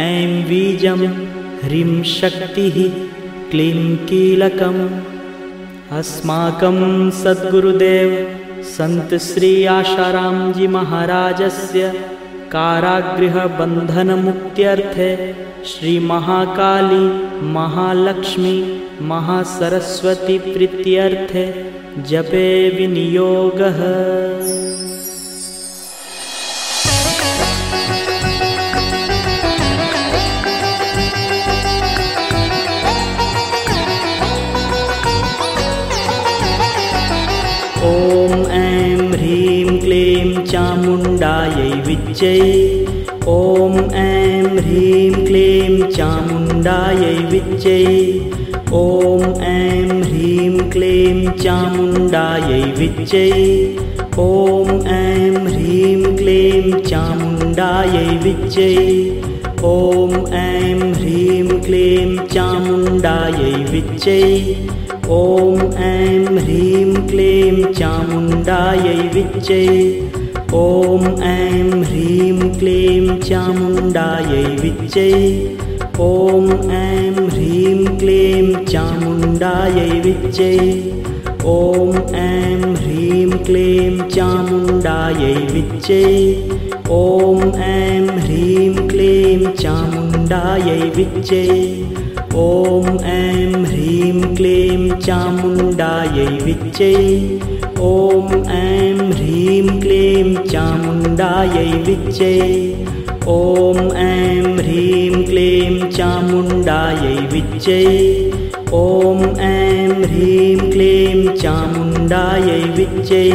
ऐं बीजं ह्रीं शक्तिः क्लीं कीलकम् अस्माकं सद्गुरुदेव सन्त श्री आशारामजी महाराजस्य कारागृहबन्धनमुक्त्यर्थे श्रीमहाकाली महालक्ष्मी महासरस्वतीप्रीत्यर्थे जपे विनियोगः चामुण्डायै विच्चै। ॐ ऐं ह्रीं क्लीं चामुण्डायै विच्चै। ॐ ऐं ह्रीं क्लीं चामुण्डायै विच्चै। ॐ ऐं ह्रीं क्लीं चामुण्डायै विच्चै। ॐ ऐं ह्रीं क्लीं चामुण्डायै विच्चै। ॐ ऐं ह्रीं क्लीं चामुण्डायै विच्चै ॐ ऐं ह्रीं क्लीं चामुण्डायै विच्चै। ॐ ऐं ह्रीं क्लीं चामुण्डायै विच्चै। ॐ ऐं ह्रीं क्लीं चामुण्डायै विच्चै। ॐ ऐं ह्रीं क्लीं चामुण्डायै विच्चै ॐ ऐं ह्रीं क्लीं चामुण्डायै विच्चै। ॐ ऐं ह्रीं क्लीं चामुण्डायै विच्चै। ॐ ऐं ह्रीं क्लीं चामुण्डायै विच्चै। ॐ ऐं ह्रीं क्लीं चामुण्डायै विच्चै।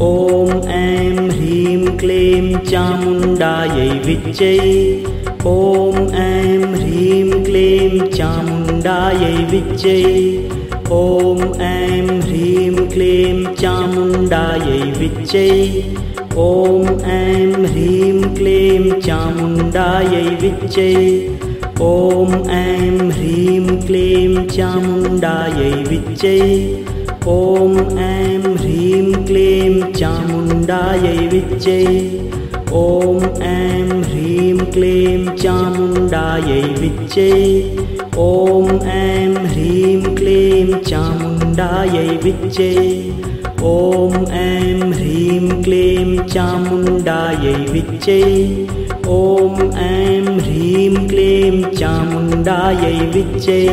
ॐ ऐं ह्रीं क्लीं चामुण्डायै विच्चै। ॐ ऐं क्लीं चामुण्डायै विच्चै ॐ ऐं ह्रीं क्लीं चामुण्डायै विच्चै ॐ ऐं ह्रीं क्लीं चामुण्डायै विच्चै ॐ ऐं ह्रीं क्लीं चामुण्डायै विच्चै ॐ ऐं ह्रीं क्लीं चामुण्डायै विच्चै ॐ ऐं ह्रीं क्लीं चामुण्डायै विच्चै। ॐ ऐं ह्रीं क्लीं चामुण्डायै विच्चै। ॐ ऐं ह्रीं क्लीं चामुण्डायै विच्चै। ॐ ऐं ह्रीं क्लीं चामुण्डायै विच्चै।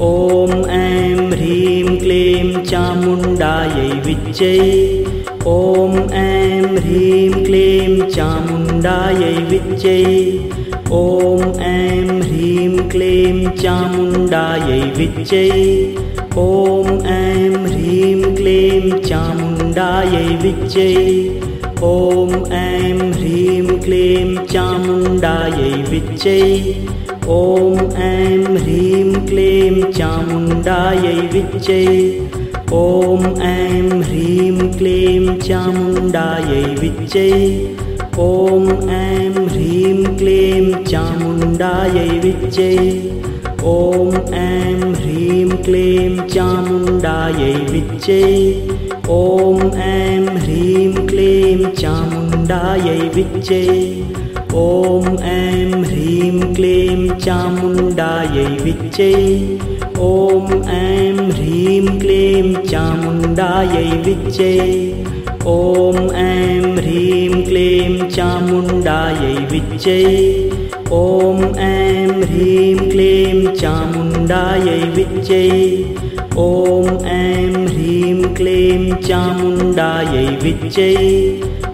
ॐ ऐं ह्रीं क्लीं चामुण्डायै विच्चै ॐ ऐं ह्रीं क्लीं चामुण्डायै विच्चै। ॐ ऐं ह्रीं क्लीं चामुण्डायै विच्चै। ॐ ऐं ह्रीं क्लीं चामुण्डायै विच्चै। ॐ ऐं ह्रीं क्लीं चामुण्डायै विच्चै। ॐ ऐं ह्रीं क्लीं चामुण्डायै विच्चै ॐ ऐं ह्रीं क्लीं चामुण्डायै विच्चै। ॐ ऐं ह्रीं क्लीं चामुण्डायै विच्चै। ॐ ऐं ह्रीं क्लीं चामुण्डायै विच्चै। ॐ ऐं ह्रीं क्लीं चामुण्डायै विच्चै। ॐ ऐं ह्रीं क्लीं चामुण्डायै विच्चै ॐ ऐं ह्रीं क्लीं चामुण्डायै विच्चै। ॐ ऐं ह्रीं क्लीं चामुण्डायै विच्चै। ॐ ऐं ह्रीं क्लीं चामुण्डायै विच्चै। ॐ ऐं ह्रीं क्लीं चामुण्डायै विच्चै।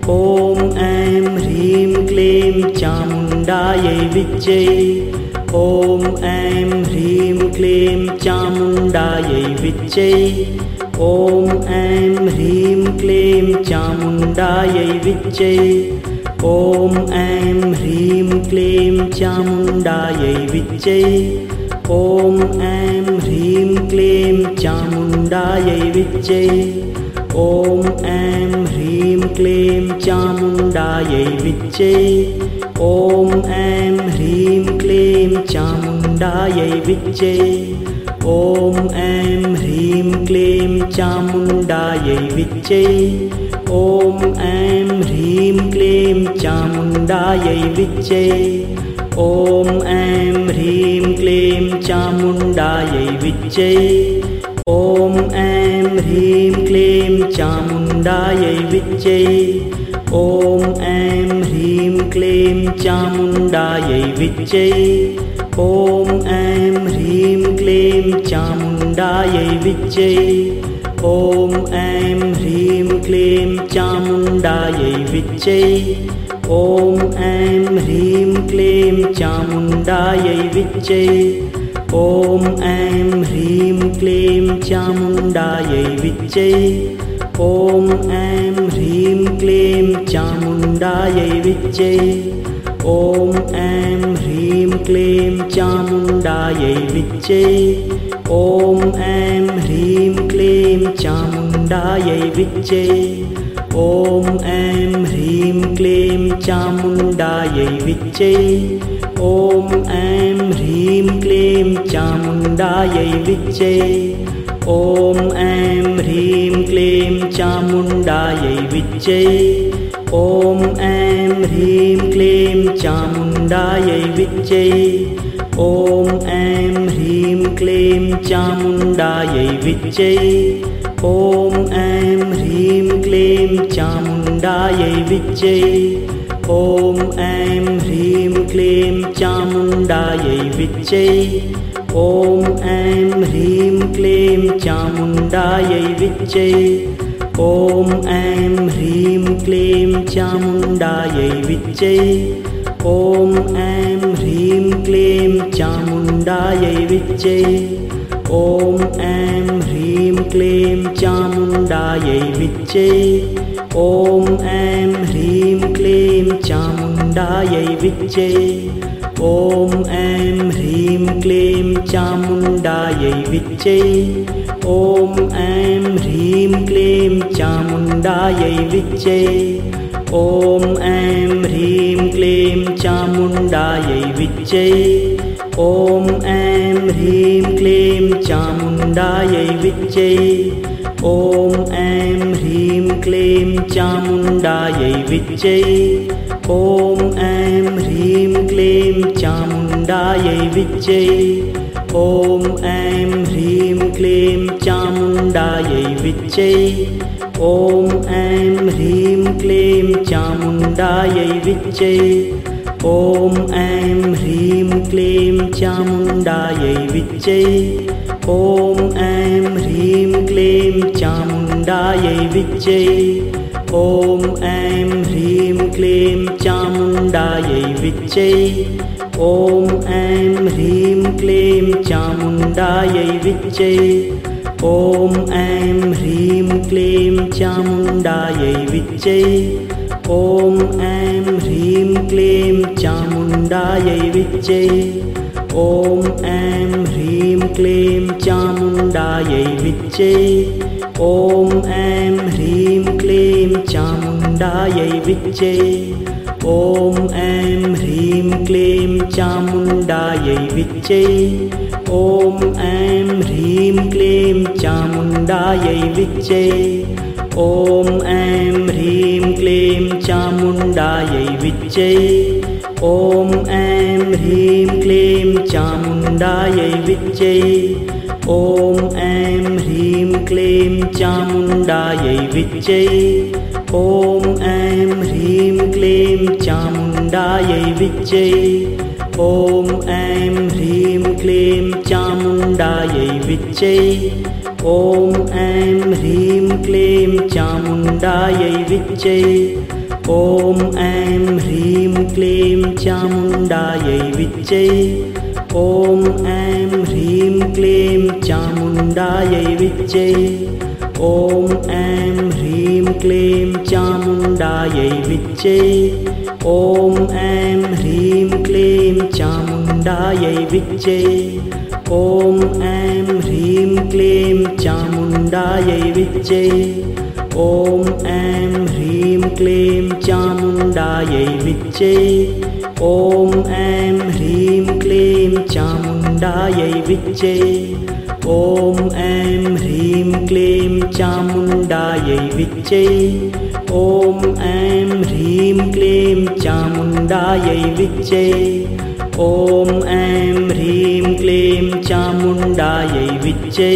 ॐ ऐं ह्रीं क्लीं चामुण्डायै विच्चै ॐ ऐं ह्रीं क्लीं चामुण्डायै विच्चै। ॐ ऐं ह्रीं क्लीं चामुण्डायै विच्चै। ॐ ऐं ह्रीं क्लीं चामुण्डायै विच्चै। ॐ ऐं ह्रीं क्लीं चामुण्डायै विच्चै। ॐ ऐं ह्रीं क्लीं चामुण्डायै विच्चै। ॐ ऐं चामुण्डायै विच्चै। ॐ ऐं ह्रीं क्लीं चामुण्डायै विच्चै। ॐ ऐं ह्रीं क्लीं चामुण्डायै विच्चै। ॐ ऐं ह्रीं क्लीं चामुण्डायै विच्चै। ॐ ऐं ह्रीं क्लीं चामुण्डायै विच्चै। ॐ ऐं ह्रीं क्लीं चामुण्डायै विच्चै ॐ ऐं ह्रीं क्लीं चामुण्डायै विच्चै ॐ ऐं ह्रीं क्लीं चामुण्डायै विच्चै ॐ ऐं ह्रीं क्लीं चामुण्डायै विच्चै ॐ ऐं ह्रीं क्लीं चामुण्डायै विच्चै ॐ ऐं ह्रीं क्लीं चामुण्डायै विच्चै ॐ ऐं ह्रीं क्लीं चामुण्डायै विच्चै। ॐ ऐं ह्रीं क्लीं चामुण्डायै विच्चै। ॐ ऐं ह्रीं क्लीं चामुण्डायै विच्चै। ॐ ऐं ह्रीं क्लीं चामुण्डायै विच्चै। ॐ ऐं ह्रीं क्लीं चामुण्डायै विच्चै ॐ ऐं ह्रीं क्लीं चामुण्डायै विच्चै। ॐ ऐं ह्रीं क्लीं चामुण्डायै विच्चै। ॐ ऐं ह्रीं क्लीं चामुण्डायै विच्चै। ॐ ऐं ह्रीं क्लीं चामुण्डायै विच्चै। ॐ ऐं ह्रीं क्लीं चामुण्डायै विच्चै ॐ ऐं ह्रीं क्लीं चामुण्डायै विच्चै। ॐ ऐं ह्रीं क्लीं चामुण्डायै विच्चै। ॐ ऐं ह्रीं क्लीं चामुण्डायै विच्चै। ॐ ऐं ह्रीं क्लीं चामुण्डायै विच्चै। ॐ ऐं ह्रीं क्लीं चामुण्डायै विच्चै ॐ ऐं ह्रीं क्लीं चामुण्डायै विच्चै। ॐ ऐं ह्रीं क्लीं चामुण्डायै विच्चै। ॐ ऐं ह्रीं क्लीं चामुण्डायै विच्चै। ॐ ऐं ह्रीं क्लीं चामुण्डायै विच्चै। ॐ ऐं ह्रीं क्लीं चामुण्डायै विच्चै। ॐ ऐं विच्चै ॐ ऐं ह्रीं क्लीं चामुण्डायै विच्चै। ॐ ऐं ह्रीं क्लीं चामुण्डायै विच्चै। ॐ ऐं ह्रीं क्लीं चामुण्डायै विच्चै। ॐ ऐं ह्रीं क्लीं चामुण्डायै विच्चै। ॐ ऐं ह्रीं क्लीं चामुण्डायै विच्चै ॐ ऐं ह्रीं क्लीं चामुण्डायै विच्चै। ॐ ऐं ह्रीं क्लीं चामुण्डायै विच्चै। ॐ ऐं ह्रीं क्लीं चामुण्डायै विच्चै। ॐ ऐं ह्रीं क्लीं चामुण्डायै विच्चै। ॐ ऐं ह्रीं क्लीं चामुण्डायै विच्चै ॐ ऐं ह्रीं क्लीं चामुण्डायै विच्चै। ॐ ऐं ह्रीं क्लीं चामुण्डायै विच्चै। ॐ ऐं ह्रीं क्लीं चामुण्डायै विच्चै। ॐ ऐं ह्रीं क्लीं चामुण्डायै विच्चै। ॐ ऐं ह्रीं क्लीं चामुण्डायै विच्चै ॐ ऐं ह्रीं क्लीं चामुण्डायै विच्चै। ॐ ऐं ह्रीं क्लीं चामुण्डायै विच्चै। ॐ ऐं ह्रीं क्लीं चामुण्डायै विच्चै। ॐ ऐं ह्रीं क्लीं चामुण्डायै विच्चै। ॐ ऐं ह्रीं क्लीं चामुण्डायै विच्चै ॐ ऐं ह्रीं क्लीं चामुण्डायै विच्चे। ॐ ऐं ह्रीं क्लीं चामुण्डायै विच्चे। ॐ ऐं ह्रीं क्लीं चामुण्डायै विच्चे। ॐ ऐं ह्रीं क्लीं चामुण्डायै विच्चे। ॐ ऐं ह्रीं क्लीं चामुण्डायै विच्चे ॐ ऐं ह्रीं क्लीं चामुण्डायै विच्चे ॐ ऐं ह्रीं क्लीं चामुण्डायै विच्चे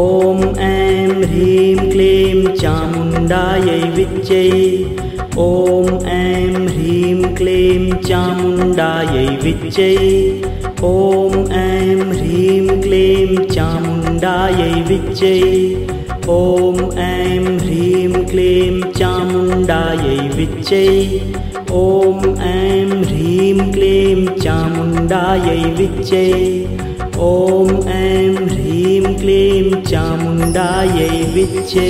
ॐ ऐं ह्रीं क्लीं चामुण्डायै विच्चे ॐ ऐं ह्रीं क्लीं चामुण्डायै विच्चे ॐ ऐं ह्रीं क्लीं चामुण्डायै विच्चे ॐ क्लीं चामुण्डायै विच्चे। ॐ ऐं ह्रीं क्लीं चामुण्डायै विच्चे। ॐ ऐं ह्रीं क्लीं चामुण्डायै विच्चे